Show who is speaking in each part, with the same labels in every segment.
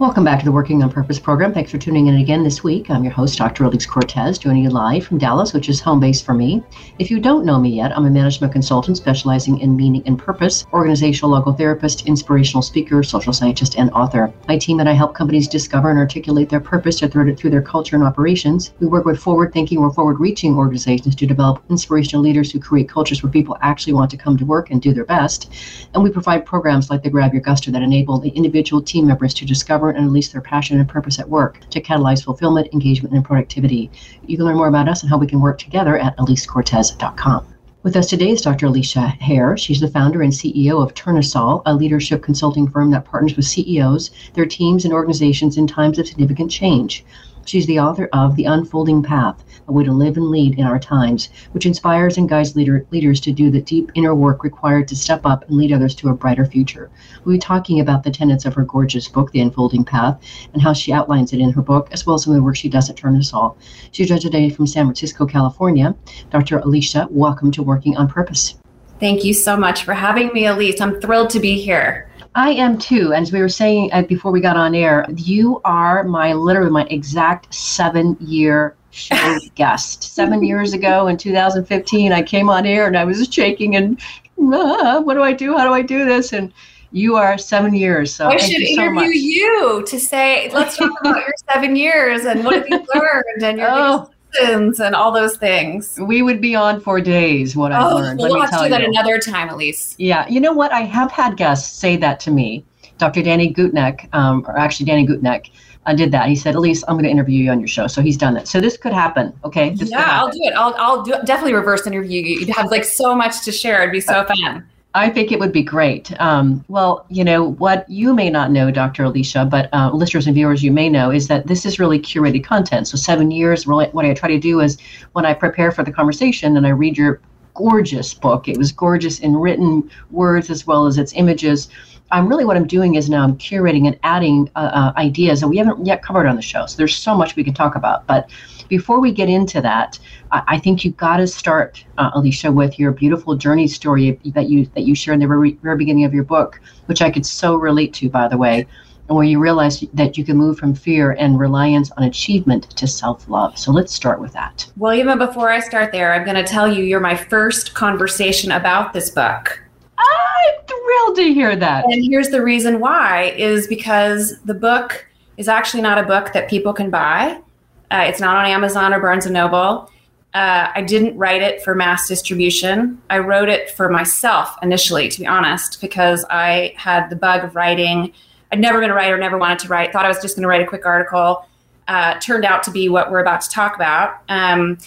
Speaker 1: Welcome back to the Working on Purpose program. Thanks for tuning in again this week. I'm your host, Dr. Elise Cortes, joining you live from Dallas, which is home base for me. If you don't know me yet, I'm a management consultant specializing in meaning and purpose, organizational logotherapist, inspirational speaker, social scientist, and author. My team and I help companies discover and articulate their purpose to thread it through their culture and operations. We work with forward thinking or forward reaching organizations to develop inspirational leaders who create cultures where people actually want to come to work and do their best. And we provide programs like the Grab Your Gusto that enable the individual team members to discover and unleash their passion and purpose at work to catalyze fulfillment, engagement, and productivity. You can learn more about us and how we can work together at elisecortes.com. With us today is Dr. Alicia Hare. She's the founder and CEO of Turnusol, a leadership consulting firm that partners with CEOs, their teams, and organizations in times of significant change. She's the author of The Unfolding Path A Way to Live and Lead in Our Times, which inspires and guides leader, leaders to do the deep inner work required to step up and lead others to a brighter future. We'll be talking about the tenets of her gorgeous book, The Unfolding Path, and how she outlines it in her book, as well as some of the work she does at Turnusol. She's joined today from San Francisco, California. Dr. Alicia, welcome to Working on Purpose.
Speaker 2: Thank you so much for having me, Elise. I'm thrilled to be here.
Speaker 1: I am too. As we were saying uh, before we got on air, you are my literally my exact seven year show guest. Seven years ago in 2015, I came on air and I was shaking and ah, what do I do? How do I do this? And you are seven years. So
Speaker 2: I should
Speaker 1: you
Speaker 2: interview
Speaker 1: so
Speaker 2: you to say, let's talk about your seven years and what have you learned and your oh and all those things.
Speaker 1: We would be on for days. What I
Speaker 2: oh,
Speaker 1: learned.
Speaker 2: We'll Let have to do that another time, Elise.
Speaker 1: Yeah, you know what? I have had guests say that to me. Dr. Danny Gutnick, um, or actually Danny Gutnick, uh, did that. He said, "Elise, I'm going to interview you on your show." So he's done that. So this could happen. Okay. This
Speaker 2: yeah, I'll do it. I'll I'll do, definitely reverse interview you. You'd have like so much to share. It'd be so fun.
Speaker 1: I think it would be great. Um, well, you know, what you may not know, Dr. Alicia, but uh, listeners and viewers, you may know, is that this is really curated content. So, seven years, really, what I try to do is when I prepare for the conversation and I read your gorgeous book, it was gorgeous in written words as well as its images. I'm really what I'm doing is now I'm curating and adding uh, uh, ideas that we haven't yet covered on the show. So, there's so much we can talk about. But before we get into that, I, I think you've got to start, uh, Alicia, with your beautiful journey story that you that you share in the very, very beginning of your book, which I could so relate to, by the way, and where you realize that you can move from fear and reliance on achievement to self-love. So let's start with that.
Speaker 2: Well, even before I start there, I'm going to tell you you're my first conversation about this book.
Speaker 1: I'm thrilled to hear that.
Speaker 2: And here's the reason why is because the book is actually not a book that people can buy. Uh, it's not on Amazon or Barnes and Noble. Uh, I didn't write it for mass distribution. I wrote it for myself initially, to be honest, because I had the bug of writing. I'd never been a writer, never wanted to write. Thought I was just going to write a quick article. Uh, turned out to be what we're about to talk about. Um,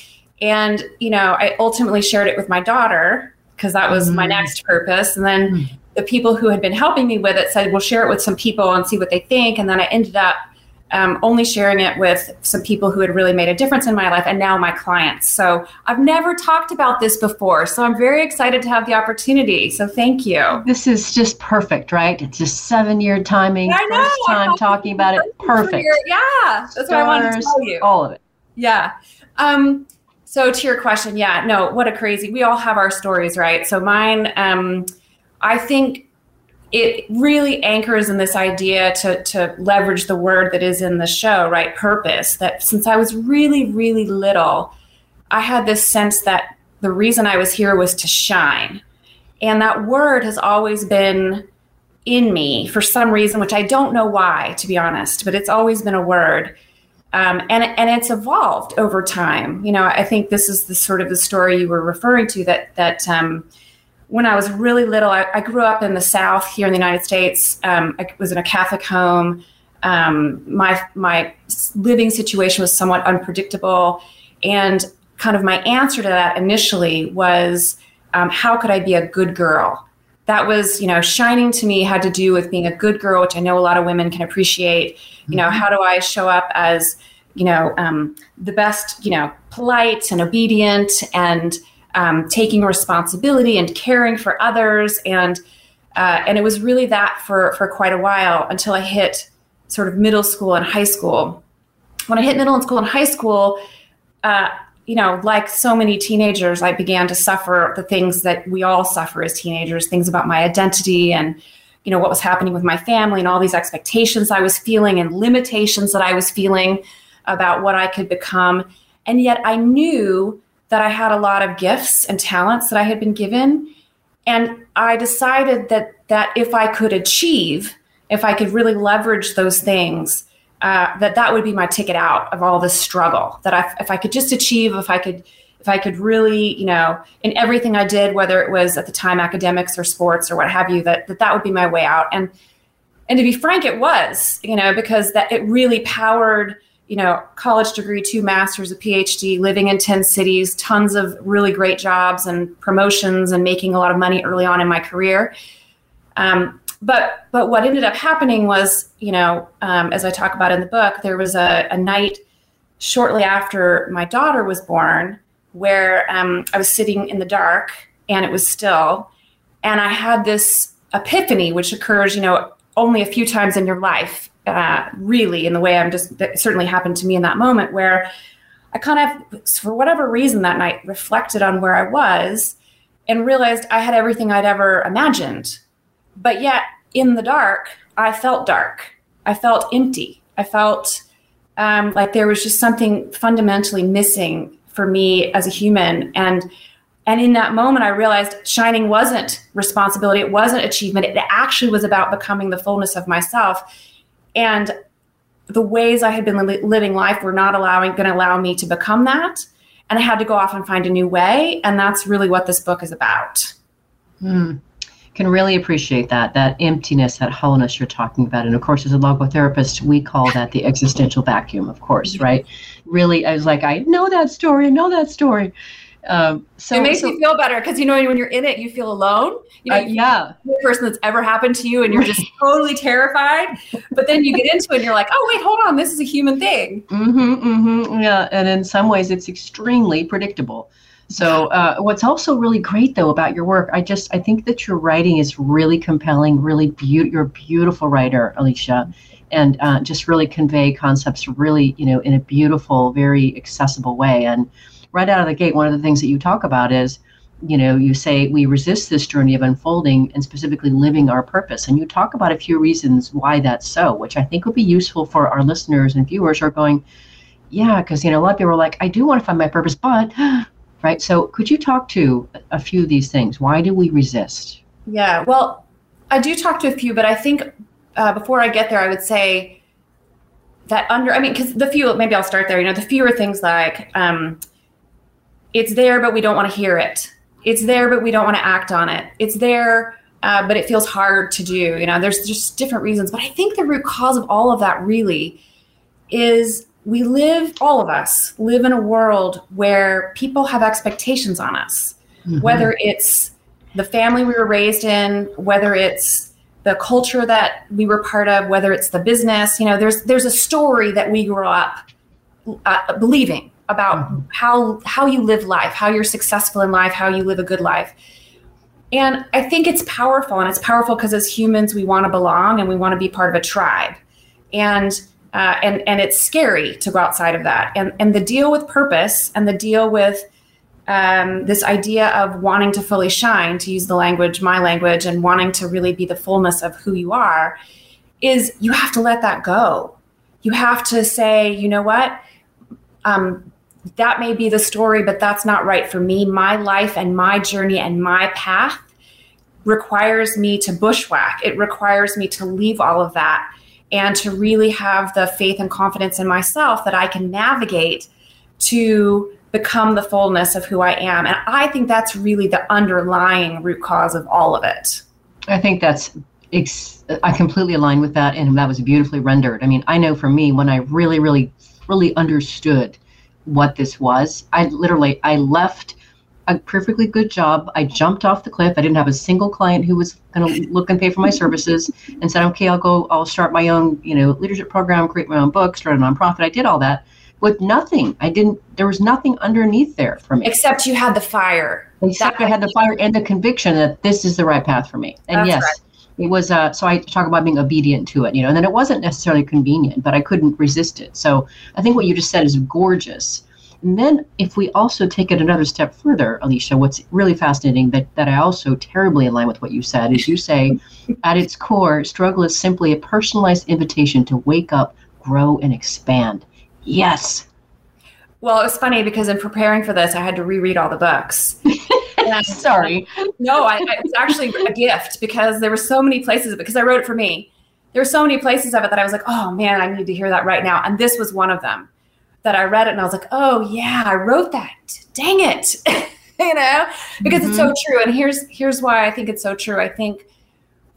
Speaker 2: and you know, I ultimately shared it with my daughter because that was mm-hmm. my next purpose. And then mm-hmm. the people who had been helping me with it said, "We'll share it with some people and see what they think." And then I ended up um, only sharing it with some people who had really made a difference in my life and now my clients. So I've never talked about this before. So I'm very excited to have the opportunity. So thank you.
Speaker 1: This is just perfect, right? It's just seven year timing.
Speaker 2: I know.
Speaker 1: First time talking about it. Perfect.
Speaker 2: Yeah. That's Stars, what I wanted to tell you.
Speaker 1: All of it.
Speaker 2: Yeah. Um, so to your question, yeah, no, what a crazy. We all have our stories, right? So mine, um, I think it really anchors in this idea to, to leverage the word that is in the show, right? Purpose. That since I was really, really little, I had this sense that the reason I was here was to shine. And that word has always been in me for some reason, which I don't know why, to be honest, but it's always been a word. Um, and, and it's evolved over time. You know, I think this is the sort of the story you were referring to that, that, um, when I was really little, I, I, grew up in the South here in the United States. Um, I was in a Catholic home. Um, my my living situation was somewhat unpredictable, and kind of my answer to that initially was um, how could I be a good girl? That was, you know, shining to me had to do with being a good girl, which I know a lot of women can appreciate. You know, mm-hmm. how do I show up as, you know, um, the best, you know, polite and obedient and um, taking responsibility and caring for others and uh, and it was really that for for quite a while until I hit sort of middle school and high school. When I hit middle school and high school, uh, you know, like so many teenagers, I began to suffer the things that we all suffer as teenagers, things about my identity and you know what was happening with my family and all these expectations I was feeling and limitations that I was feeling about what I could become. And yet I knew that I had a lot of gifts and talents that I had been given. And I decided that that if I could achieve, if I could really leverage those things, uh, that that would be my ticket out of all this struggle. That I, if I could just achieve, if I could, if I could really, you know, in everything I did, whether it was at the time academics or sports or what have you, that that, that would be my way out. And and to be frank, it was, you know, because that it really powered you know, college degree, two masters, a PhD, living in 10 cities, tons of really great jobs and promotions and making a lot of money early on in my career. Um, but but what ended up happening was, you know, um, as I talk about in the book, there was a, a night shortly after my daughter was born where um, I was sitting in the dark and it was still, and I had this epiphany, which occurs, you know, only a few times in your life uh, really in the way I'm just that certainly happened to me in that moment where I kind of for whatever reason that night reflected on where I was and realized I had everything I'd ever imagined. But yet in the dark, I felt dark. I felt empty. I felt um, like there was just something fundamentally missing for me as a human. And and in that moment, I realized shining wasn't responsibility. It wasn't achievement. It actually was about becoming the fullness of myself and the ways I had been li- living life were not allowing going to allow me to become that. And I had to go off and find a new way. And that's really what this book is about.
Speaker 1: Hmm. Can really appreciate that, that emptiness, that hollowness you're talking about. And of course, as a logotherapist, we call that the existential vacuum, of course, right? Really, I was like, I know that story, I know that story.
Speaker 2: Um, so it makes so, you feel better because you know when you're in it, you feel alone. You know, uh,
Speaker 1: yeah,
Speaker 2: the person that's ever happened to you, and you're just totally terrified. But then you get into it, and you're like, oh wait, hold on, this is a human thing.
Speaker 1: Mm-hmm, mm-hmm, yeah, and in some ways, it's extremely predictable. So uh, what's also really great though about your work, I just I think that your writing is really compelling, really beautiful. You're a beautiful writer, Alicia, and uh, just really convey concepts really you know in a beautiful, very accessible way. And right out of the gate, one of the things that you talk about is, you know, you say we resist this journey of unfolding and specifically living our purpose. And you talk about a few reasons why that's so, which I think would be useful for our listeners and viewers who are going, yeah, because, you know, a lot of people are like, I do want to find my purpose, but, right? So could you talk to a few of these things? Why do we resist?
Speaker 2: Yeah, well, I do talk to a few, but I think uh, before I get there, I would say that under, I mean, because the few, maybe I'll start there, you know, the fewer things like, um, it's there, but we don't want to hear it. It's there, but we don't want to act on it. It's there, uh, but it feels hard to do. You know, there's just different reasons. But I think the root cause of all of that really is we live, all of us live in a world where people have expectations on us, mm-hmm. whether it's the family we were raised in, whether it's the culture that we were part of, whether it's the business. You know, there's there's a story that we grew up uh, believing about mm-hmm. how how you live life, how you're successful in life, how you live a good life. And I think it's powerful, and it's powerful because as humans we want to belong and we want to be part of a tribe, and uh, and and it's scary to go outside of that. And and the deal with purpose and the deal with um, this idea of wanting to fully shine, to use the language, my language, and wanting to really be the fullness of who you are, is you have to let that go. You have to say, you know what, um, that may be the story, but that's not right for me. My life and my journey and my path requires me to bushwhack. It requires me to leave all of that and to really have the faith and confidence in myself that I can navigate to become the fullness of who I am. And I think that's really the underlying root cause of all of it.
Speaker 1: I think that's I completely align with that and that was beautifully rendered. I mean, I know for me when I really really really understood what this was. I literally I left a perfectly good job. I jumped off the cliff. I didn't have a single client who was going to look and pay for my services and said, okay, I'll go, I'll start my own, you know, leadership program, create my own book, start a nonprofit. I did all that with nothing. I didn't, there was nothing underneath there for me.
Speaker 2: Except you had the fire.
Speaker 1: Except that I had the fire and the conviction that this is the right path for me. And yes, right. It was, uh, so I talk about being obedient to it, you know, and then it wasn't necessarily convenient, but I couldn't resist it. So I think what you just said is gorgeous and then, if we also take it another step further, Alicia, what's really fascinating that, that I also terribly align with what you said is you say, at its core, struggle is simply a personalized invitation to wake up, grow, and expand. Yes.
Speaker 2: Well, it was funny because in preparing for this, I had to reread all the books.
Speaker 1: And, Sorry.
Speaker 2: No, I, I, it's actually a gift because there were so many places because I wrote it for me. There were so many places of it that I was like, oh man, I need to hear that right now. And this was one of them that I read it and I was like, oh yeah, I wrote that. Dang it. you know, because mm-hmm. it's so mm-hmm. true. And here's here's why I think it's so true. I think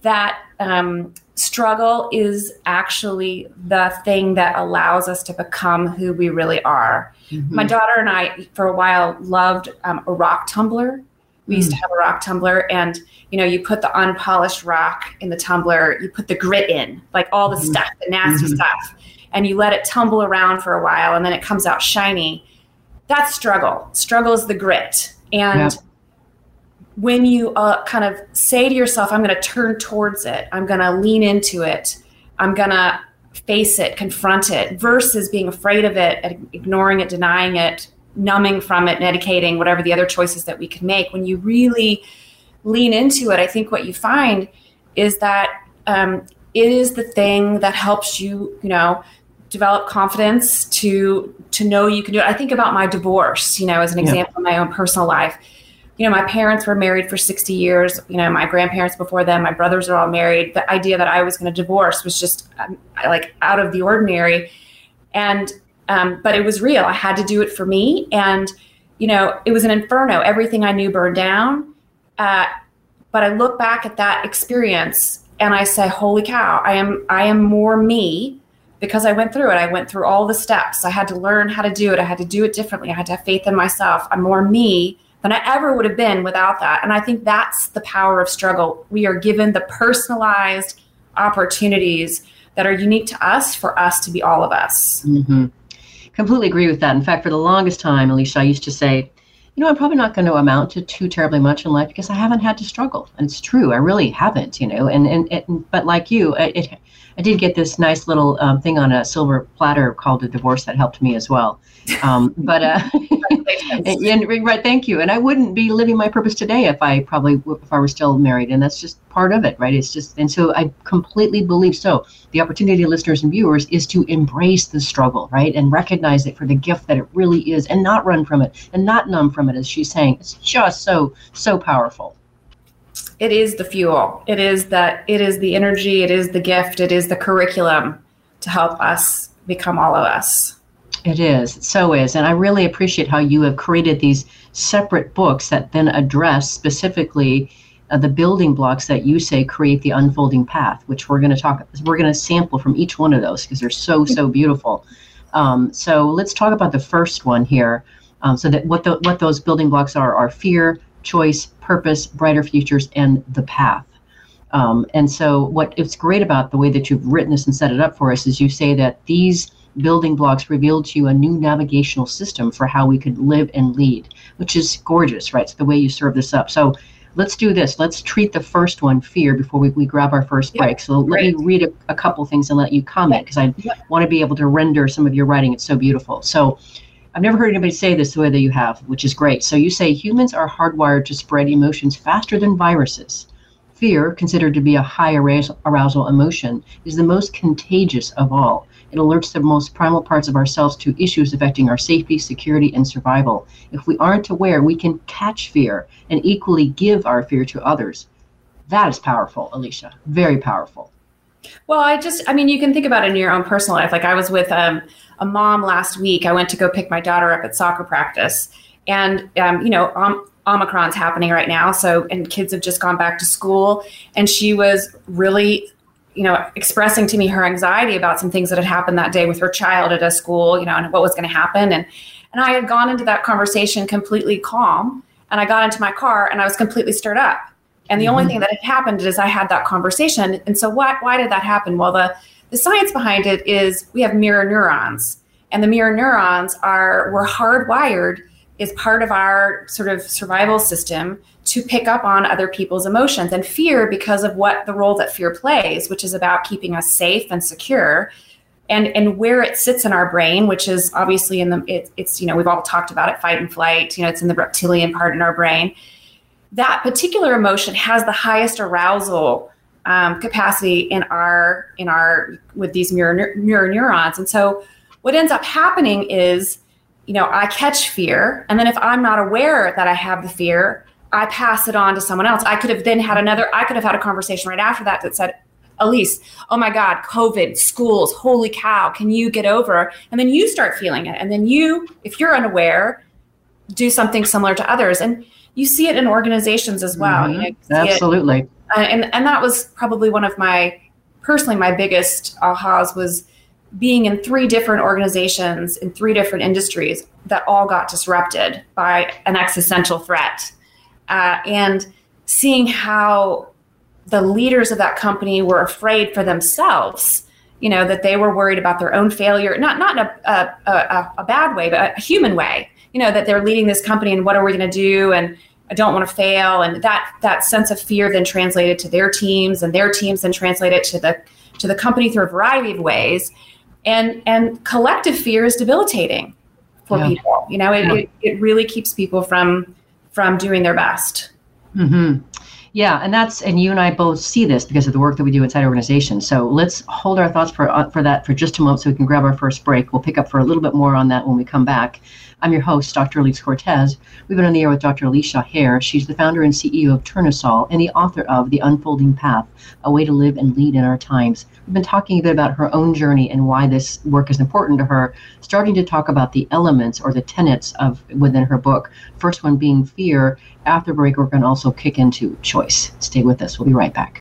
Speaker 2: that um, struggle is actually the thing that allows us to become who we really are. Mm-hmm. My daughter and I, for a while, loved um, a rock tumbler. We mm used to mm. have a rock tumbler, and you know, you put the unpolished rock in the tumbler, you put the grit in, like all the mm-hmm. stuff, the nasty mm-hmm. stuff and you let it tumble around for a while and then it comes out shiny that's struggle struggle is the grit and yeah. when you uh, kind of say to yourself i'm going to turn towards it i'm going to lean into it i'm going to face it confront it versus being afraid of it ignoring it denying it numbing from it medicating whatever the other choices that we could make when you really lean into it i think what you find is that um, it is the thing that helps you you know develop confidence to to know you can do it. I think about my divorce, you know, as an example yeah. in my own personal life. You know, my parents were married for 60 years. You know, my grandparents before them, my brothers are all married. The idea that I was going to divorce was just um, like out of the ordinary. And um, but it was real. I had to do it for me, and you know, it was an inferno. Everything I knew burned down. Uh, but I look back at that experience and I say, "Holy cow! I am I am more me because I went through it. I went through all the steps. I had to learn how to do it. I had to do it differently. I had to have faith in myself. I'm more me than I ever would have been without that. And I think that's the power of struggle. We are given the personalized opportunities that are unique to us for us to be all of us.
Speaker 1: Mm-hmm. Completely agree with that. In fact, for the longest time, Alicia, I used to say, you know, I'm probably not going to amount to too terribly much in life because I haven't had to struggle. And it's true. I really haven't, you know, and, and, and but like you, it, I did get this nice little um, thing on a silver platter called a divorce that helped me as well. Um, but uh, and, and, right, thank you. And I wouldn't be living my purpose today if I probably if I were still married. And that's just part of it, right? It's just and so I completely believe so. The opportunity, listeners and viewers, is to embrace the struggle, right, and recognize it for the gift that it really is, and not run from it and not numb from it, as she's saying. It's just so so powerful
Speaker 2: it is the fuel. It is that it is the energy. It is the gift. It is the curriculum to help us become all of us.
Speaker 1: It is. It so is. And i really appreciate how you have created these separate books that then address specifically uh, the building blocks that you say create the unfolding path which we're going to talk we're going to sample from each one of those because they're so so beautiful. Um, so let's talk about the first one here um, so that what the what those building blocks are are fear choice, purpose, brighter futures, and the path. Um, and so, what it's great about the way that you've written this and set it up for us is you say that these building blocks revealed to you a new navigational system for how we could live and lead, which is gorgeous, right? It's the way you serve this up. So, let's do this. Let's treat the first one, fear, before we, we grab our first yep. break. So, let me read a, a, couple things and let you comment because I yep. want to be able to render some of your writing. It's so beautiful. So, I've never heard anybody say this the way that you have, which is great. So you say humans are hardwired to spread emotions faster than viruses. Fear, considered to be a high arousal emotion, is the most contagious of all. It alerts the most primal parts of ourselves to issues affecting our safety, security, and survival. If we aren't aware, we can catch fear and equally give our fear to others. That is powerful, Alicia. Very powerful.
Speaker 2: Well, I just, I mean, you can think about it in your own personal life. Like I was with um, a mom last week. I went to go pick my daughter up at soccer practice, and um, you know, um, Omicron's happening right now. So, and kids have just gone back to school, and she was really, you know, expressing to me her anxiety about some things that had happened that day with her child at a school, you know, and what was going to happen. And and I had gone into that conversation completely calm and I got into my car and I was completely stirred up. And the mm-hmm. only thing that had happened is I had that conversation. And so what why did that happen? Well, the the science behind it is we have mirror neurons. And the mirror neurons are we're hardwired is part of our sort of survival system to pick up on other people's emotions and fear because of what the role that fear plays, which is about keeping us safe and secure and and where it sits in our brain which is obviously in the it, it's you know we've all talked about it fight and flight you know it's in the reptilian part in our brain that particular emotion has the highest arousal um, capacity in our in our with these mirror mirror neurons and so what ends up happening is you know i catch fear and then if i'm not aware that i have the fear i pass it on to someone else i could have then had another i could have had a conversation right after that that said Elise, oh my God, COVID, schools, holy cow, can you get over? And then you start feeling it. And then you, if you're unaware, do something similar to others. And you see it in organizations as well.
Speaker 1: Mm-hmm. You know, Absolutely.
Speaker 2: It, uh, and, and that was probably one of my, personally, my biggest ahas was being in three different organizations in three different industries that all got disrupted by an existential threat. Uh, and seeing how the leaders of that company were afraid for themselves you know that they were worried about their own failure not not in a, a, a, a bad way but a human way you know that they're leading this company and what are we going to do and i don't want to fail and that that sense of fear then translated to their teams and their teams then translated to the to the company through a variety of ways and and collective fear is debilitating for yeah. people you know it, yeah. it, it really keeps people from from doing their best
Speaker 1: mm-hmm. Yeah, and that's and you and I both see this because of the work that we do inside organizations. So let's hold our thoughts for uh, for that for just a moment, so we can grab our first break. We'll pick up for a little bit more on that when we come back. I'm your host, Dr. Elise Cortes. We've been on the air with Dr. Alicia Hare. She's the founder and CEO of Turnusol and the author of The Unfolding Path: A Way to Live and Lead in Our Times. We've been talking a bit about her own journey and why this work is important to her, starting to talk about the elements or the tenets of within her book. First one being fear. After break, we're going to also kick into choice. Stay with us. We'll be right back.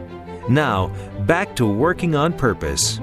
Speaker 3: Now, back to Working on Purpose.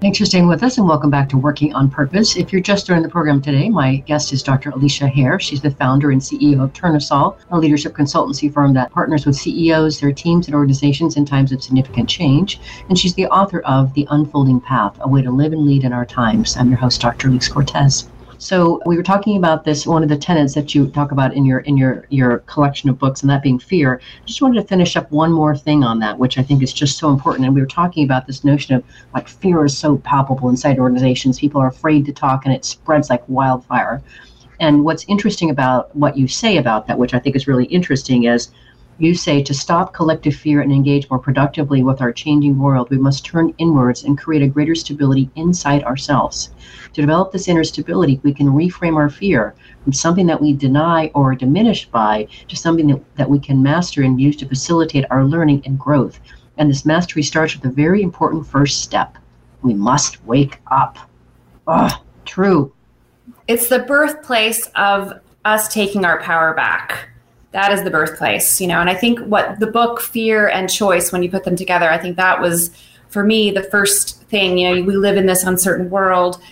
Speaker 1: Thanks for staying with us and welcome back to Working on Purpose. If you're just joining the program today, my guest is Dr. Alicia Hare. She's the founder and CEO of Turnusol, a leadership consultancy firm that partners with CEOs, their teams, and organizations in times of significant change. And she's the author of The Unfolding Path, A Way to Live and Lead in Our Times. I'm your host, Dr. Elise Cortes. So we were talking about this one of the tenets that you talk about in your in your your collection of books, and that being fear. Just wanted to finish up one more thing on that, which I think is just so important. And we were talking about this notion of like fear is so palpable inside organizations. People are afraid to talk, and it spreads like wildfire. And what's interesting about what you say about that, which I think is really interesting, is you say to stop collective fear and engage more productively with our changing world, we must turn inwards and create a greater stability inside ourselves. To develop this inner stability, we can reframe our fear from something that we deny or are diminished by to something that, that we can master and use to facilitate our learning and growth. And this mastery starts with a very important first step. We must wake up. Ah, true.
Speaker 2: It's the birthplace of us taking our power back that is the birthplace, you know. And I think what the book Fear and Choice, when you put them together, I think that was for me the first thing. You know, we live in this uncertain world.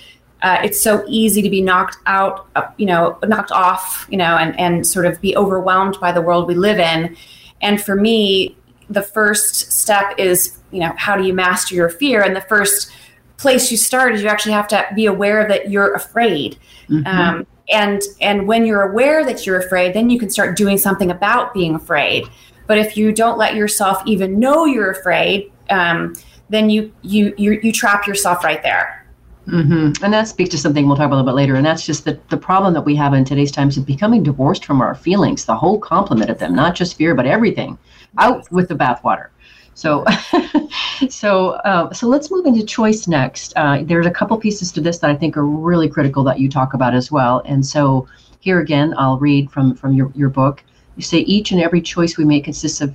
Speaker 2: Uh, it's so easy to be knocked out, uh, you know, knocked off, you know, and and sort of be overwhelmed by the world we live in. And for me, the first step is, you know, how do you master your fear? And the first place you start is you actually have to be aware that you're afraid. Mm-hmm. Um, and and when you're aware that you're afraid then you can start doing something about being afraid but if you don't let yourself even know you're afraid um, then you you you, you trap yourself right there.
Speaker 1: Mm-hmm. And that speaks to something we'll talk about a little bit later. And that's just the, the problem that we have in today's times is becoming divorced from our feelings, the whole complement of them, not just fear, but everything, out with the bathwater. So, so, uh, so let's move into choice next. Uh, there's a couple pieces to this that I think are really critical that you talk about as well. And so, here again, I'll read from from your your book. You say each and every choice we make consists of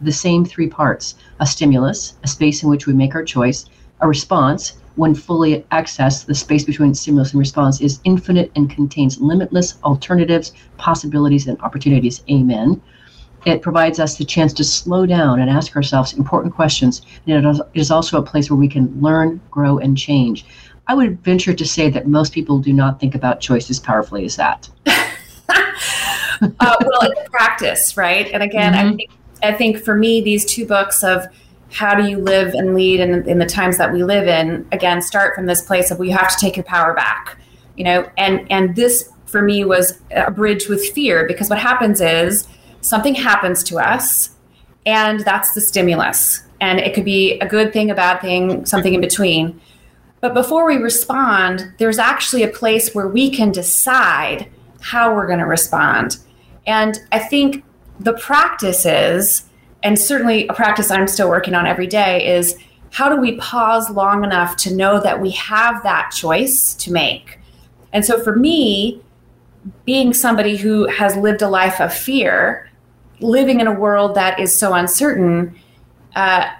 Speaker 1: the same three parts: a stimulus, a space in which we make our choice, a response, when fully accessed, the space between stimulus and response is infinite and contains limitless alternatives, possibilities, and opportunities. Amen. It provides us the chance to slow down and ask ourselves important questions. And it is also a place where we can learn, grow, and change. I would venture to say that most people do not think about choice as powerfully as that.
Speaker 2: uh, well, it's practice, right? And again, mm-hmm. I think I think for me, these two books of how do you live and lead in, in the times that we live in again start from this place of we have to take your power back you know and and this for me was a bridge with fear because what happens is something happens to us and that's the stimulus. And it could be a good thing a bad thing something in between. But before we respond there's actually a place where we can decide how we're going to respond. And i think the practice is and certainly a practice I'm still working on every day is how do we pause long enough to know that we have that choice to make? And so for me, being somebody who has lived a life of fear, living in a world that is so uncertain, uh,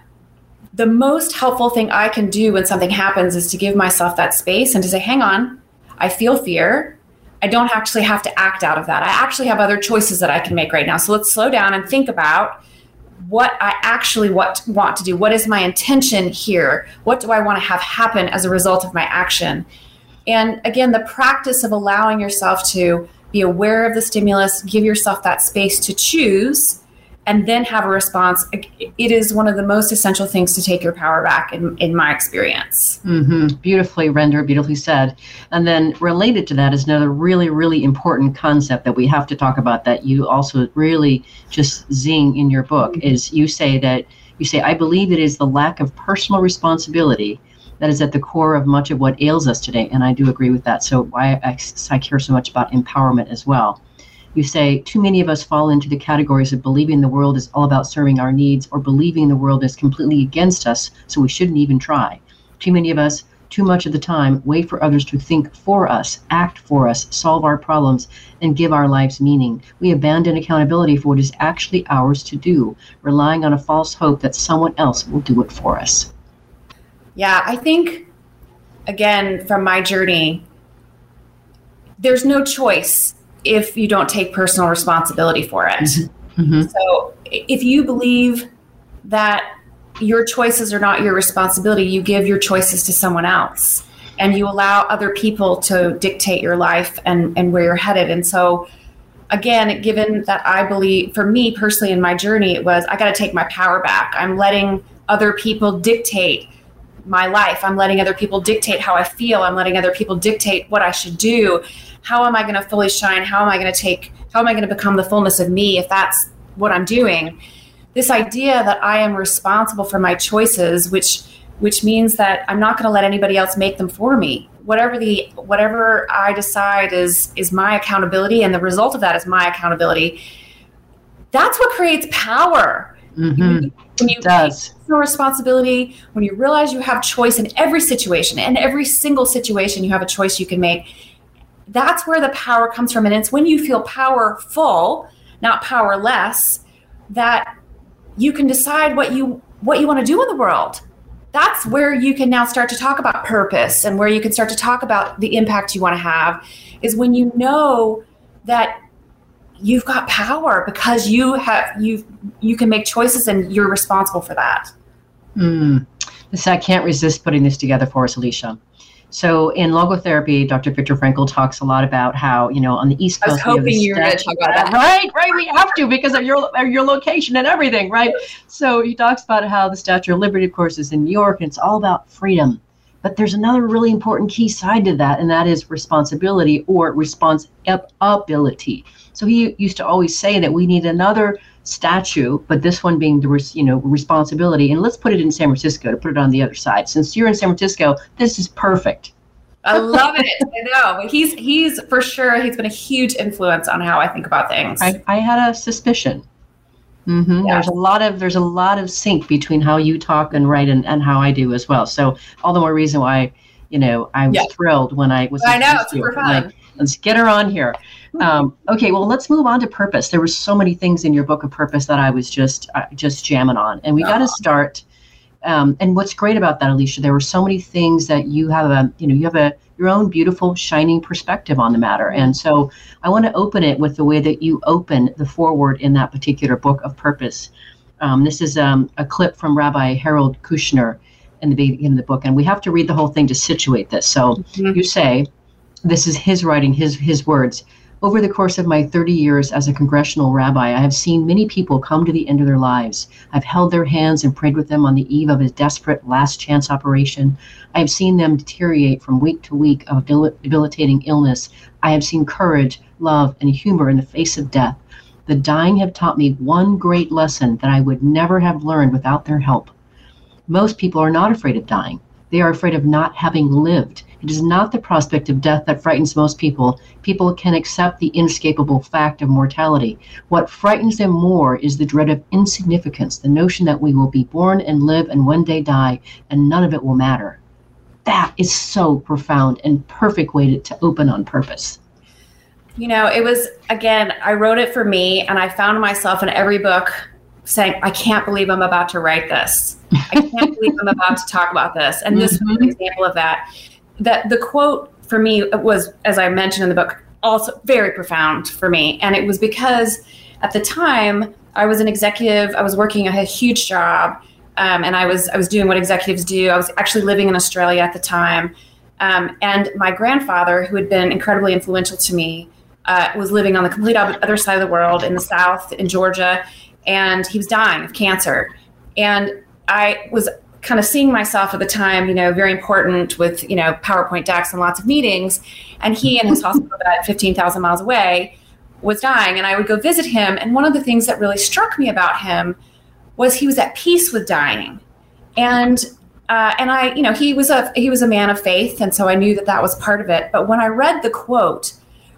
Speaker 2: the most helpful thing I can do when something happens is to give myself that space and to say, hang on, I feel fear. I don't actually have to act out of that. I actually have other choices that I can make right now. So let's slow down and think about what I actually what, want to do. What is my intention here? What do I want to have happen as a result of my action? And again, the practice of allowing yourself to be aware of the stimulus, give yourself that space to choose and then have a response, it is one of the most essential things to take your power back, in, in my experience.
Speaker 1: Mm-hmm. Beautifully rendered, beautifully said. And then related to that is another really, really important concept that we have to talk about that you also really just zing in your book mm-hmm. is you say that you say, I believe it is the lack of personal responsibility that is at the core of much of what ails us today. And I do agree with that. So I, I, I care so much about empowerment as well you say too many of us fall into the categories of believing the world is all about serving our needs or believing the world is completely against us, so we shouldn't even try. Too many of us, too much of the time, wait for others to think for us, act for us, solve our problems, and give our lives meaning. We abandon accountability for what is actually ours to do, relying on a false hope that someone else will do it for us.
Speaker 2: Yeah, I think, again, from my journey, there's no choice if you don't take personal responsibility for it. Mm-hmm. Mm-hmm. So if you believe that your choices are not your responsibility, you give your choices to someone else and you allow other people to dictate your life and, and where you're headed. And so, again, given that I believe, for me personally in my journey, it was I got to take my power back. I'm letting other people dictate my life. I'm letting other people dictate how I feel. I'm letting other people dictate what I should do how am I going to fully shine? How am I going to take, how am I going to become the fullness of me if that's what I'm doing? This idea that I am responsible for my choices, which which means that I'm not going to let anybody else make them for me. Whatever the whatever I decide is is my accountability, and the result of that is my accountability. That's what creates power.
Speaker 1: Mm-hmm. When you, does.
Speaker 2: take responsibility, when you realize you have choice in every situation, and every single situation you have a choice you can make, that's where the power comes from. And it's when you feel powerful, not powerless, that you can decide what you what you want to do in the world. That's where you can now start to talk about purpose and where you can start to talk about the impact you want to have is when you know that you've got power because you have you you can make choices and you're responsible for that.
Speaker 1: Mm. I can't resist putting this together for us, Alicia. So in logotherapy, Dr. Viktor Frankl talks a lot about how, you know, on the East Coast.
Speaker 2: I was hoping you were going to talk about that.
Speaker 1: Right, right. We have to because of your your location and everything, right? So he talks about how the Statue of Liberty, of course, is in New York, and it's all about freedom. But there's another really important key side to that, and that is responsibility or responsibility. So he used to always say that we need another statue, but this one being the you know responsibility. And let's put it in San Francisco to put it on the other side. Since you're in San Francisco, this is perfect.
Speaker 2: I love it. I know. But he's he's for sure he's been a huge influence on how I think about things.
Speaker 1: I, I had a suspicion. Mm-hmm. There's a lot of there's a lot of sync between how you talk and write and, and how I do as well. So all the more reason why, you know, I was yeah. thrilled when I was.
Speaker 2: I know, super fun.
Speaker 1: Like, let's get her on here. Um, okay, well, let's move on to purpose. There were so many things in your book of purpose that I was just uh, just jamming on, and we got to uh-huh. start. Um, and what's great about that, Alicia, there were so many things that you have a you know you have a your own beautiful shining perspective on the matter. And so I want to open it with the way that you open the foreword in that particular book of purpose. Um, this is um, a clip from Rabbi Harold Kushner in the beginning of the book, and we have to read the whole thing to situate this. So mm-hmm. you say, this is his writing, his his words. Over the course of my 30 years as a congressional rabbi, I have seen many people come to the end of their lives. I've held their hands and prayed with them on the eve of a desperate last chance operation. I have seen them deteriorate from week to week of debilitating illness. I have seen courage, love, and humor in the face of death. The dying have taught me one great lesson that I would never have learned without their help. Most people are not afraid of dying. They are afraid of not having lived. It is not the prospect of death that frightens most people. People can accept the inescapable fact of mortality. What frightens them more is the dread of insignificance, the notion that we will be born and live and one day die, and none of it will matter. That is so profound and perfect way to, to open on purpose.
Speaker 2: You know, it was, again, I wrote it for me, and I found myself in every book saying, I can't believe I'm about to write this. I can't believe I'm about to talk about this. And this mm-hmm. was an example of that that the quote for me was, as I mentioned in the book, also very profound for me. And it was because at the time I was an executive, I was working a huge job, um, and I was I was doing what executives do. I was actually living in Australia at the time, um, and my grandfather, who had been incredibly influential to me, uh, was living on the complete other side of the world in the South in Georgia, and he was dying of cancer. And I was kind of seeing myself at the time, you know, very important with, you know, PowerPoint decks and lots of meetings. And he and his hospital bed 15,000 miles away was dying. And I would go visit him. And one of the things that really struck me about him was he was at peace with dying. And uh, and I, you know, he was a he was a man of faith, and so I knew that that was part of it. But when I read the quote,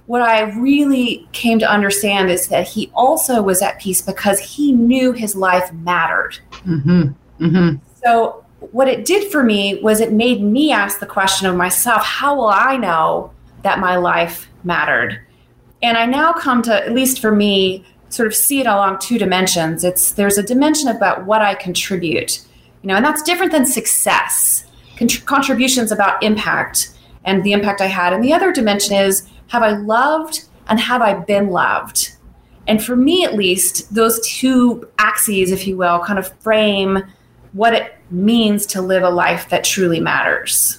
Speaker 2: what I really came to understand is that he also was at peace because he knew his life mattered. Mm-hmm. Mm-hmm. So, what it did for me was it made me ask the question of myself how will I know that my life mattered? And I now come to, at least for me, sort of see it along two dimensions. It's there's a dimension about what I contribute, you know, and that's different than success. Contr- contributions about impact and the impact I had. And the other dimension is have I loved and have I been loved? And for me, at least, those two axes, if you will, kind of frame what it means to live a life that truly matters.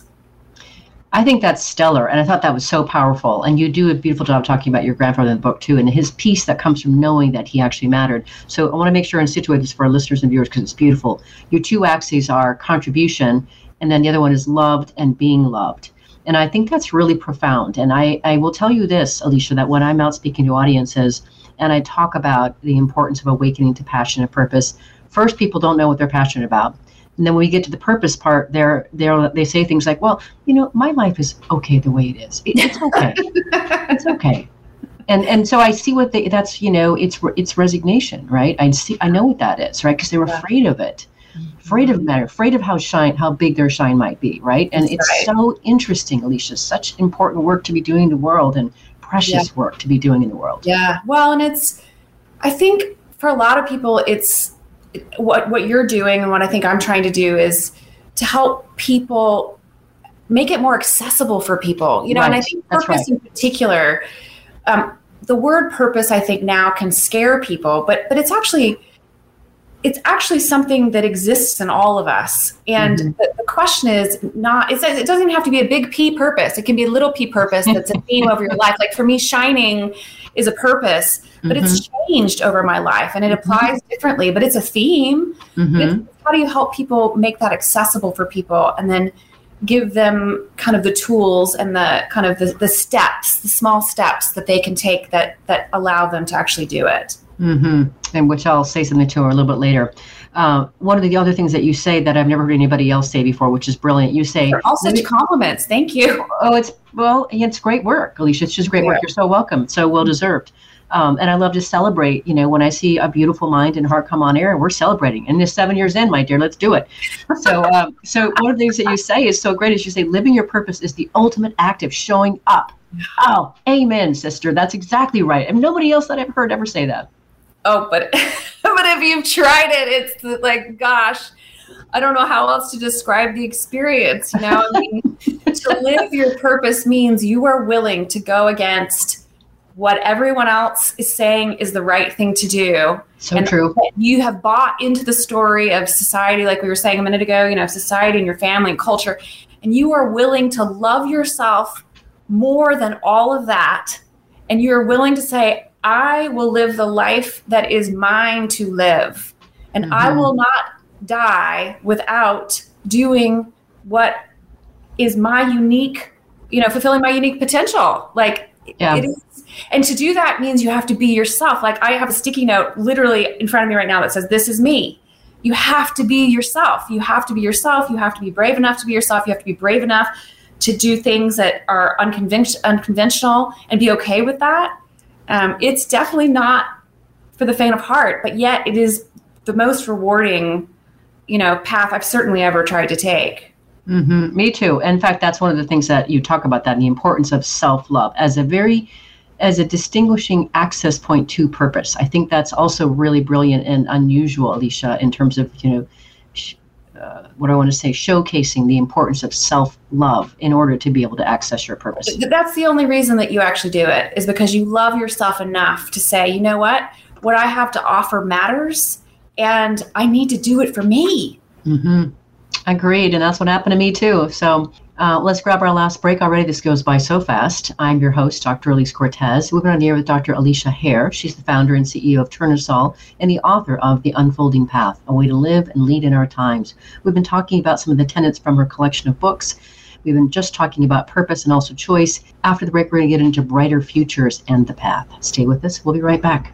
Speaker 1: I think that's stellar. And I thought that was so powerful. And you do a beautiful job talking about your grandfather in the book, too, and his peace that comes from knowing that he actually mattered. So I want to make sure and situate this for our listeners and viewers because it's beautiful. Your two axes are contribution, and then the other one is loved and being loved. And I think that's really profound. And I, I will tell you this, Alicia, that when I'm out speaking to audiences and I talk about the importance of awakening to passion and purpose, first people don't know what they're passionate about. And then when we get to the purpose part they're they're they say things like well you know my life is okay the way it is. It, it's okay. It's okay. And and so i see what they that's you know it's it's resignation right? I see i know what that is right? Because they were yeah. afraid of it. Afraid of matter afraid of how shine how big their shine might be right? And that's it's right. so interesting alicia. Such important work to be doing in the world and precious yeah. work to be doing in the world.
Speaker 2: Yeah. Well and it's i think for a lot of people it's what what you're doing and what I think I'm trying to do is to help people make it more accessible for people. You know, right. and I think purpose right. in particular, um, the word purpose I think now can scare people, but but it's actually it's actually something that exists in all of us. And mm-hmm. the, the, question is not, it says it doesn't have to be a big P purpose. It can be a little P purpose that's a theme of your life. Like for me, shining is a purpose, but mm-hmm. it's changed over my life and it mm-hmm. applies mm-hmm. differently, but it's a theme. Mm-hmm. how do you help people make that accessible for people and then give them kind of the tools and the kind of the, the steps, the small steps that they can take that that allow them to actually do it?
Speaker 1: Mm-hmm. and which I'll say something to her a little bit later. Uh, one of the other things that you say that I've never heard anybody else say before, which is brilliant. You say
Speaker 2: all such compliments. Thank you.
Speaker 1: Oh, it's well, it's great work, Alicia. It's just great work. You're so welcome. So well deserved. Um, and I love to celebrate. You know, when I see a beautiful mind and heart come on air, and we're celebrating. And this seven years in, my dear, let's do it. So, um, so one of the things that you say is so great is you say living your purpose is the ultimate act of showing up. Oh, amen, sister. That's exactly right. And nobody else that I've heard ever say that.
Speaker 2: Oh, but but if you've tried it, it's like, gosh, I don't know how else to describe the experience. You know, I mean, to live your purpose means you are willing to go against what everyone else is saying is the right thing to do.
Speaker 1: So and true.
Speaker 2: You have bought into the story of society, like we were saying a minute ago, you know, society and your family and culture, and you are willing to love yourself more than all of that. And you're willing to say, I will live the life that is mine to live. And mm-hmm. I will not die without doing what is my unique, you know, fulfilling my unique potential. Like yeah. it is and to do that means you have to be yourself. Like I have a sticky note literally in front of me right now that says, This is me. You have to be yourself. You have to be yourself. You have to be brave enough to be yourself. You have to be brave enough to do things that are unconventional and be okay with that. Um, it's definitely not for the faint of heart, but yet it is the most rewarding, you know, path I've certainly ever tried to take.
Speaker 1: Mm-hmm. Me too. In fact, that's one of the things that you talk about that the importance of self love as a very as a distinguishing access point to purpose. I think that's also really brilliant and unusual, Alicia, in terms of you know. Uh, what I want to say, showcasing the importance of self love in order to be able to access your purpose.
Speaker 2: That's the only reason that you actually do it, is because you love yourself enough to say, you know what, what I have to offer matters, and I need to do it for me.
Speaker 1: Mm-hmm. Agreed. And that's what happened to me too. So uh, let's grab our last break already. This goes by so fast. I'm your host, Dr. Elise Cortes. We've been on the air with Dr. Alicia Hare. She's the founder and CEO of Tournesol and the author of The Unfolding Path, A Way to Live and Lead in Our Times. We've been talking about some of the tenets from her collection of books. We've been just talking about purpose and also choice. After the break, we're going to get into brighter futures and the path. Stay with us. We'll be right back.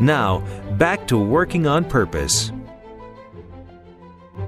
Speaker 3: Now, back to working on purpose.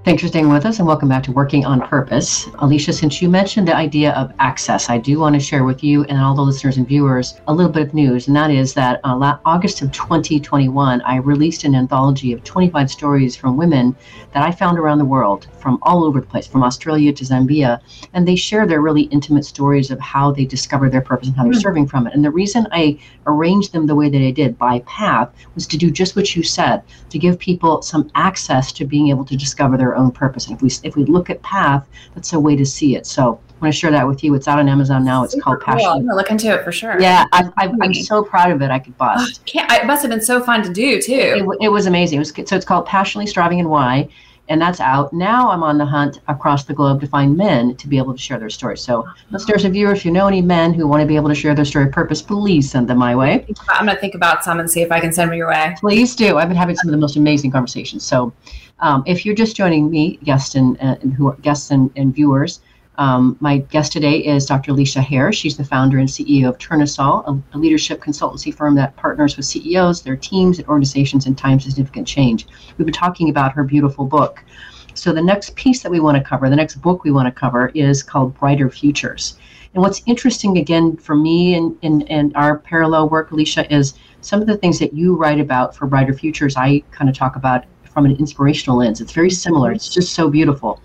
Speaker 1: Thanks for staying with us and welcome back to Working on Purpose. Alicia, since you mentioned the idea of access, I do want to share with you and all the listeners and viewers a little bit of news, and that is that uh, August of 2021, I released an anthology of 25 stories from women that I found around the world, from all over the place, from Australia to Zambia, and they share their really intimate stories of how they discovered their purpose and how they're mm. serving from it. And the reason I arranged them the way that I did by path was to do just what you said, to give people some access to being able to discover their own purpose. And if we if we look at path, that's a way to see it. So I want to share that with you. It's out on Amazon now. It's Super called Passion. Cool.
Speaker 2: I'm gonna look into it for sure.
Speaker 1: Yeah, I, am so proud of it. I could bust.
Speaker 2: Oh, it must have been so fun to do too.
Speaker 1: It, it was amazing. It was so it's called Passionately Striving and Why and that's out. Now I'm on the hunt across the globe to find men to be able to share their story. So, uh-huh. listeners and viewers, if you know any men who want to be able to share their story of purpose, please send them my way.
Speaker 2: I'm going to think about some and see if I can send them your way.
Speaker 1: Please do. I've been having some of the most amazing conversations. So, um, if you're just joining me, guests and, uh, and who guests and, and viewers, um, my guest today is Dr. Alicia Hare. She's the founder and CEO of Tournesol, a, a, leadership consultancy firm that partners with CEOs, their teams, and organizations in times of significant change. We've been talking about her beautiful book. So, the next piece that we want to cover, the next book we want to cover, is called Brighter Futures. And what's interesting, again, for me and, and, and our parallel work, Alicia, is some of the things that you write about for Brighter Futures, I kind of talk about from an inspirational lens. It's very similar, it's just so beautiful.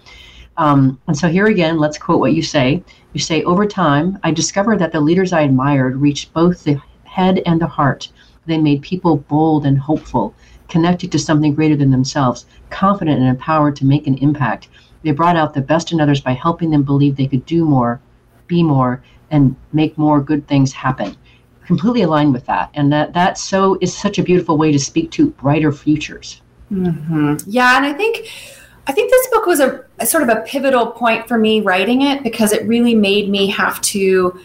Speaker 1: Um, and so here again, let's quote what you say. You say, Over time, I discovered that the leaders I admired reached both the head and the heart. They made people bold and hopeful, connected to something greater than themselves, confident and empowered to make an impact. They brought out the best in others by helping them believe they could do more, be more, and make more good things happen. Completely aligned with that. And that that so is such a beautiful way to speak to brighter futures.
Speaker 2: Mm-hmm. Yeah, and I think I think this book was a, a, sort of a pivotal point for me writing it because it really made me have to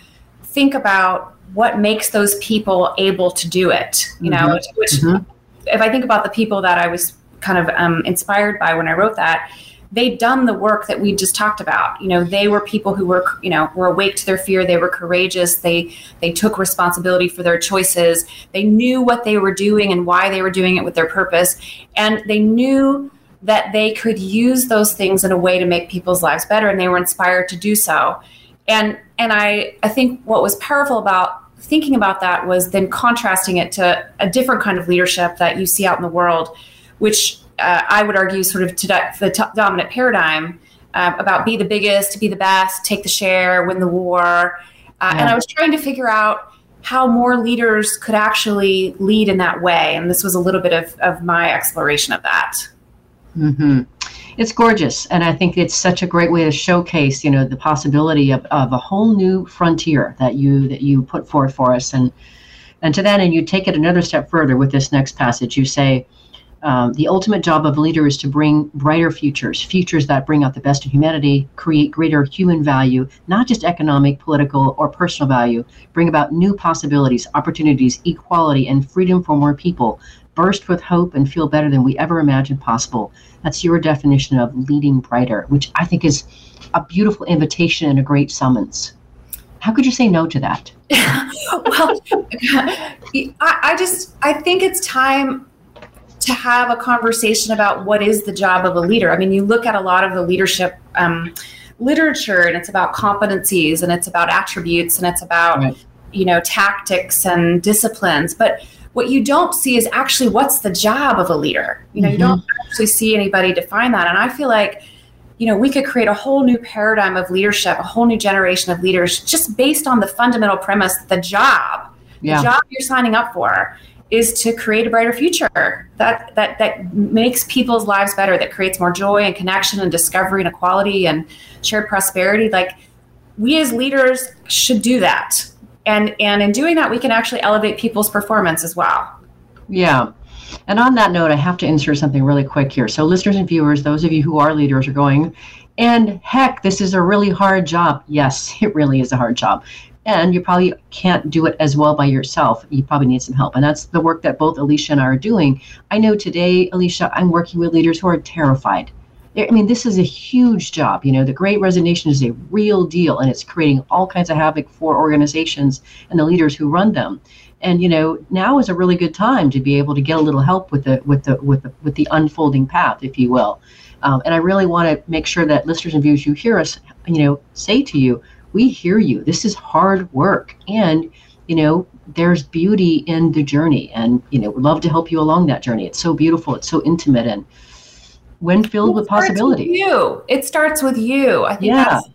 Speaker 2: think about what makes those people able to do it. You mm-hmm. know, which, which mm-hmm. if I think about the people that I was kind of um, inspired by when I wrote that, they'd done the work that we just talked about. You know, they were people who were, you know, were awake to their fear. They were courageous. They they took responsibility for their choices. They knew what they were doing and why they were doing it with their purpose, and they knew that they could use those things in a way to make people's lives better and they were inspired to do so and and i i think what was powerful about thinking about that was then contrasting it to a different kind of leadership that you see out in the world which uh, i would argue sort of to the t- dominant paradigm uh, about be the biggest be the best take the share win the war uh, yeah. and i was trying to figure out how more leaders could actually lead in that way and this was a little bit of, of my exploration of that
Speaker 1: Mm-hmm. It's gorgeous, and I think it's such a great way to showcase, you know, the possibility of, of a whole new frontier that you that you put forth for us, and and to that end, you take it another step further with this next passage. You say, um, the ultimate job of a leader is to bring brighter futures, futures that bring out the best in humanity, create greater human value, not just economic, political, or personal value, bring about new possibilities, opportunities, equality, and freedom for more people, burst with hope and feel better than we ever imagined possible. That's your definition of leading brighter, which I think is a beautiful invitation and a great summons. How could you say no to that?
Speaker 2: well, I, I just I think it's time to have a conversation about what is the job of a leader. I mean, you look at a lot of the leadership um, literature, and it's about competencies, and it's about attributes, and it's about right. you know tactics and disciplines, but what you don't see is actually what's the job of a leader. You know, mm-hmm. you don't actually see anybody define that. And I feel like, you know, we could create a whole new paradigm of leadership, a whole new generation of leaders just based on the fundamental premise that the job, yeah. the job you're signing up for is to create a brighter future. That that that makes people's lives better, that creates more joy and connection and discovery and equality and shared prosperity. Like we as leaders should do that. And and in doing that we can actually elevate people's performance as well.
Speaker 1: Yeah. And on that note i have to insert something really quick here. So listeners and viewers those of you who are leaders are going and heck this is a really hard job. Yes it really is a hard job and you probably can't do it as well by yourself you probably need some help and that's the work that both alicia and i are doing i know today alicia i'm working with leaders who are terrified I mean, this is a huge job. You know, the Great Resignation is a real deal, and it's creating all kinds of havoc for organizations and the leaders who run them. And you know, now is a really good time to be able to get a little help with the with the with the with the unfolding path, if you will. Um, and I really want to make sure that listeners and viewers, you hear us, you know, say to you, we hear you. This is hard work, and you know, there's beauty in the journey, and you know, we'd love to help you along that journey. It's so beautiful. It's so intimate, and when filled with possibility.
Speaker 2: With you. It starts with you. I think yeah. that's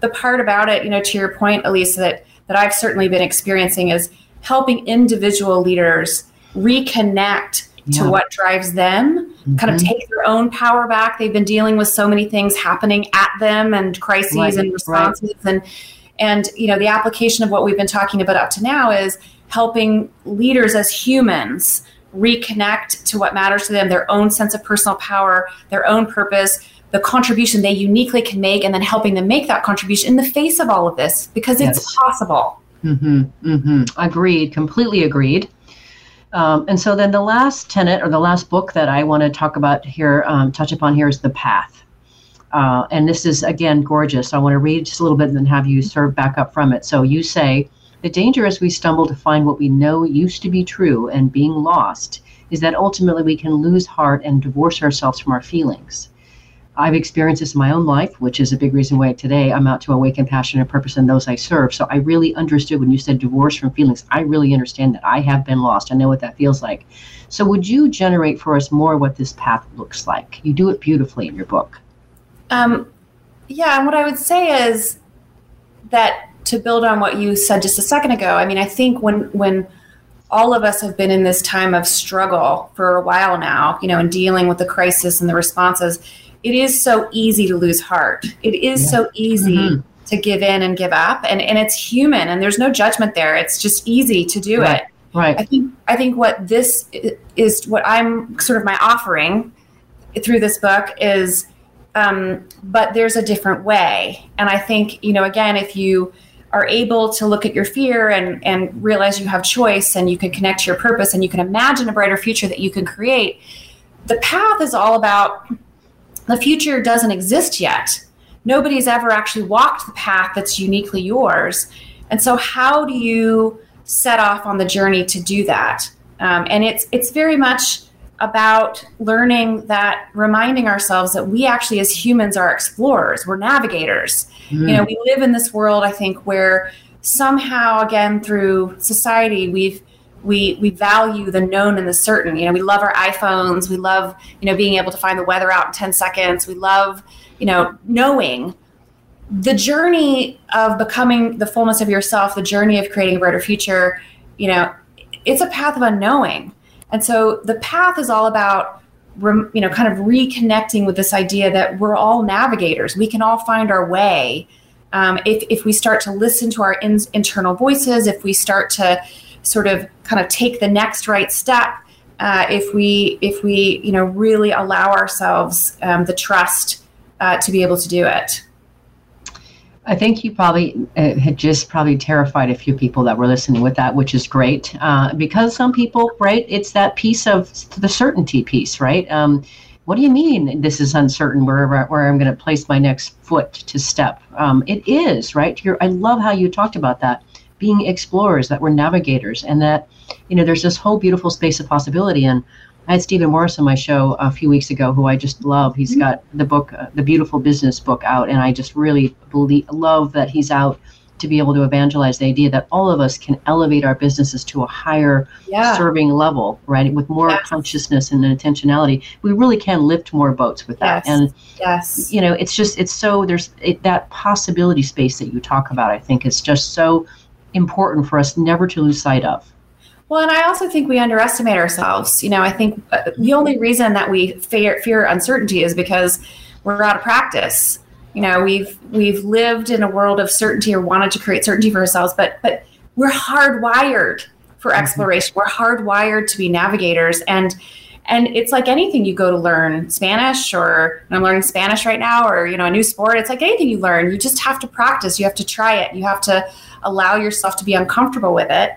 Speaker 2: the part about it, you know, to your point, Elise, that, that I've certainly been experiencing is helping individual leaders reconnect yeah. to what drives them, mm-hmm. kind of take their own power back. They've been dealing with so many things happening at them and crises right. and responses right. and and you know the application of what we've been talking about up to now is helping leaders as humans reconnect to what matters to them, their own sense of personal power, their own purpose, the contribution they uniquely can make, and then helping them make that contribution in the face of all of this because yes. it's possible.
Speaker 1: Mm-hmm, mm-hmm. Agreed, completely agreed. Um, and so then the last tenet or the last book that I want to talk about here, um, touch upon here is The Path. Uh, and this is again gorgeous. I want to read just a little bit and then have you serve back up from it. So you say, the danger as we stumble to find what we know used to be true and being lost is that ultimately we can lose heart and divorce ourselves from our feelings. I've experienced this in my own life, which is a big reason why today I'm out to awaken passion and purpose in those I serve. So I really understood when you said divorce from feelings. I really understand that. I have been lost. I know what that feels like. So would you generate for us more what this path looks like? You do it beautifully in your book.
Speaker 2: Um, Yeah, and what I would say is that to build on what you said just a second ago, I mean, I think when when all of us have been in this time of struggle for a while now, you know, and dealing with the crisis and the responses, it is so easy to lose heart. It is yeah. so easy mm-hmm. to give in and give up. And, and it's human and there's no judgment there. It's just easy to do
Speaker 1: right.
Speaker 2: it.
Speaker 1: Right.
Speaker 2: I think I think what this is what I'm sort of my offering through this book is um, but there's a different way. And I think, you know, again, if you are able to look at your fear and and realize you have choice and you can connect to your purpose and you can imagine a brighter future that you can create the path is all about the future doesn't exist yet. Nobody's ever actually walked the path that's uniquely yours. And so how do you set off on the journey to do that? Um, and it's it's very much about learning that reminding ourselves that we actually as humans are explorers. We're navigators. Mm. you know we live in this world i think where somehow again through society we've we we value the known and the certain you know we love our iphones we love you know being able to find the weather out in 10 seconds we love you know knowing the journey of becoming the fullness of yourself the journey of creating a brighter future you know it's a path of unknowing and so the path is all about you know kind of reconnecting with this idea that we're all navigators. We can all find our way um, if if we start to listen to our in, internal voices. If we start to sort of kind of take the next right step. Uh, if we if we you know really allow ourselves um, the trust uh, to be able to do it.
Speaker 1: I think you probably uh, had just probably terrified a few people that were listening with that, which is great. Uh, because some people, right, it's that piece of the certainty piece, right? Um, what do you mean this is uncertain where, where I'm going to place my next foot to step? Um, it is, right? You're, I love how you talked about that. Being explorers, that we're navigators, and that, you know, there's this whole beautiful space of possibility. And I had Stephen Morris on my show a few weeks ago, who I just love. He's mm-hmm. got the book, uh, the Beautiful Business book, out, and I just really believe, love that he's out to be able to evangelize the idea that all of us can elevate our businesses to a higher yeah. serving level, right? With more yes. consciousness and intentionality, we really can lift more boats with that.
Speaker 2: Yes.
Speaker 1: And
Speaker 2: yes,
Speaker 1: you know, it's just it's so there's it, that possibility space that you talk about. I think is just so important for us never to lose sight of.
Speaker 2: Well, and I also think we underestimate ourselves. You know, I think uh, the only reason that we fear, fear uncertainty is because we're out of practice. You know, we've we've lived in a world of certainty or wanted to create certainty for ourselves, but but we're hardwired for mm-hmm. exploration. We're hardwired to be navigators, and and it's like anything you go to learn Spanish, or I'm learning Spanish right now, or you know, a new sport. It's like anything you learn. You just have to practice. You have to try it. You have to allow yourself to be uncomfortable with it.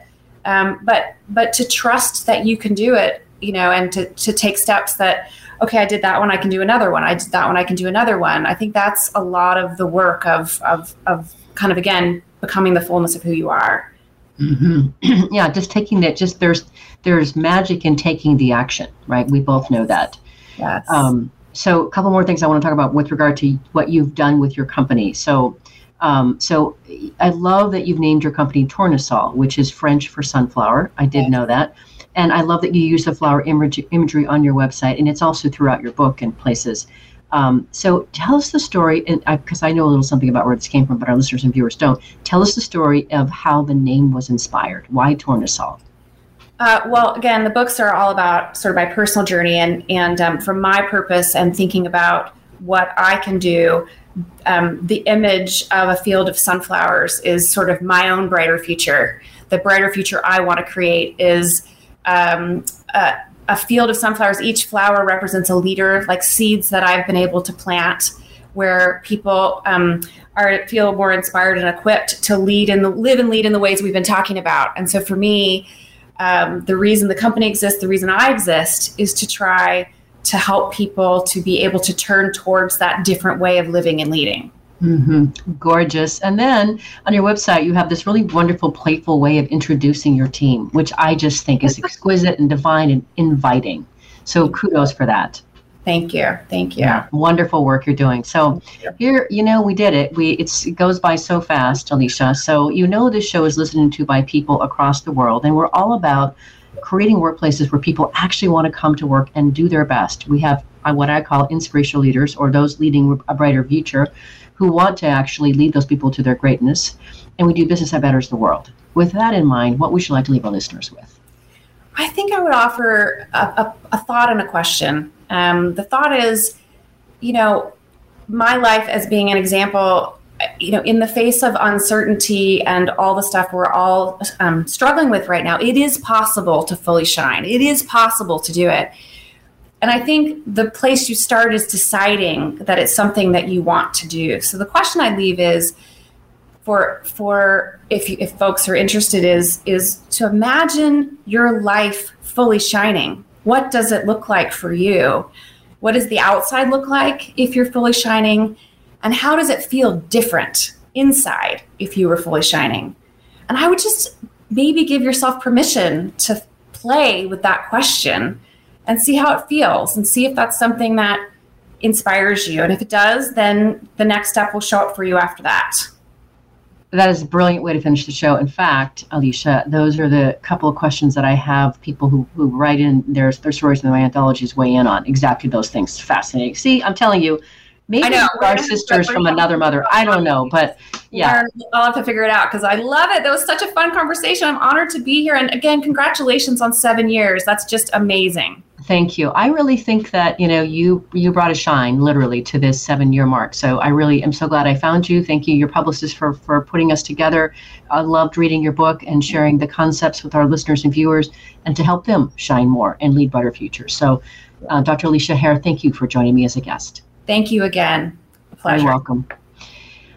Speaker 2: Um, but but to trust that you can do it you know and to, to take steps that okay i did that one i can do another one. I did that one i can do another one. I think that's a lot of the work of of, of kind of again becoming the fullness of who you are.
Speaker 1: Mm-hmm. yeah just taking that just there's there's magic in taking the action right? We both know that.
Speaker 2: Yes.
Speaker 1: Um, so a couple more things i want to talk about with regard to what you've done with your company. So um, so I love that you've named your company Tournesol, which is French for sunflower. I did know that. And I love that you use the flower image, imagery on your website, and it's also throughout your book and places. Um, so tell us the story, and because I, I, know a little something about where this came from, but our listeners and viewers don't. Tell us the story of how the name was inspired. Why Tournesol?
Speaker 2: Uh, well, again, the books are all about sort of my personal journey and and um, from my purpose and thinking about what I can do um, the image of a field of sunflowers is sort of my own brighter future. The brighter future I want to create is um, a, a, field of sunflowers. Each flower represents a leader, like seeds that I've been able to plant, where people um, are feel more inspired and equipped to lead and live and lead in the ways we've been talking about. And so, for me, um, the reason the company exists, the reason I exist, is to try to help people to be able to turn towards that different way of living and leading.
Speaker 1: Mm-hmm. Gorgeous. And then on your website, you have this really wonderful, playful way of introducing your team, which I just think is exquisite and divine and inviting. So kudos for that.
Speaker 2: Thank you. Thank you.
Speaker 1: Yeah, wonderful work you're doing. So you. here, you know, we did it. We it goes by so fast, Alicia. So you know this show is listened to by people across the world, and we're all about creating workplaces where people actually want to come to work and do their best. We have uh, what I call inspirational leaders or those leading a brighter future who want to actually lead those people to their greatness. And we do business that betters the world. With that in mind, what would you like to leave our listeners with?
Speaker 2: I think I would offer a, a, a thought and a question. Um, the thought is, you know, my life as being an example you know, in the face of uncertainty and all the stuff we're all um, struggling with right now, it is possible to fully shine. It is possible to do it. And I think the place you start is deciding that it's something that you want to do. So the question I leave is for for if if folks are interested is is to imagine your life fully shining. What does it look like for you? What does the outside look like if you're fully shining? And how does it feel different inside if you were fully shining? And I would just maybe give yourself permission to play with that question and see how it feels and see if that's something that inspires you. And if it does, then the next step will show up for you after that.
Speaker 1: That is a brilliant way to finish the show. In fact, Alicia, those are the couple of questions that I have people who, who write in their, their stories in my anthologies weigh in on. Exactly those things. Fascinating. See, I'm telling you, Maybe I know. our sisters from another mother. I don't know, but yeah.
Speaker 2: I'll have to figure it out because I love it. That was such a fun conversation. I'm honored to be here. And again, congratulations on seven years. That's just amazing.
Speaker 1: Thank you. I really think that you know you you brought a shine literally to this seven year mark. So I really am so glad I found you. Thank you, your publicist, for for putting us together. I loved reading your book and sharing the concepts with our listeners and viewers, and to help them shine more and lead brighter futures. So, uh, Dr. Alicia Hare, thank you for joining me as a guest.
Speaker 2: Thank you again. A pleasure.
Speaker 1: You're welcome.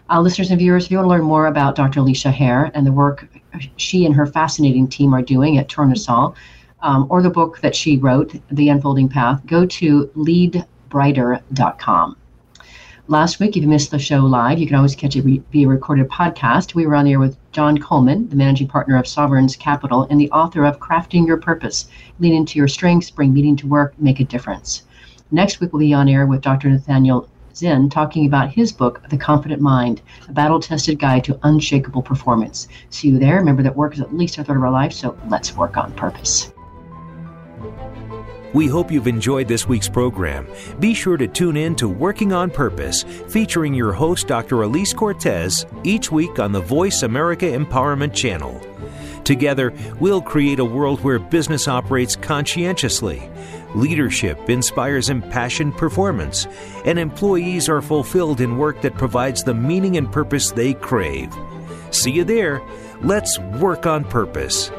Speaker 1: Uh, listeners and viewers, if you want to learn more about Dr. Alicia Hare and the work she and her fascinating team are doing at Tournesol, um, or the book that she wrote, The Unfolding Path, go to leadbrighter.com. Last week, if you missed the show live, you can always catch it via recorded podcast. We were on there with John Coleman, the managing partner of Sovereigns Capital and the author of Crafting Your Purpose Lean into Your Strengths, Bring Meaning to Work, Make a Difference. Next week, we'll be on air with Dr. Nathaniel Zinn talking about his book, The Confident Mind, a battle tested guide to unshakable performance. See you there. Remember that work is at least a third of our life, so let's work on purpose.
Speaker 3: We hope you've enjoyed this week's program. Be sure to tune in to Working on Purpose, featuring your host, Dr. Elise Cortes, each week on the Voice America Empowerment Channel. Together, we'll create a world where business operates conscientiously Leadership inspires impassioned performance, and employees are fulfilled in work that provides the meaning and purpose they crave. See you there. Let's work on purpose.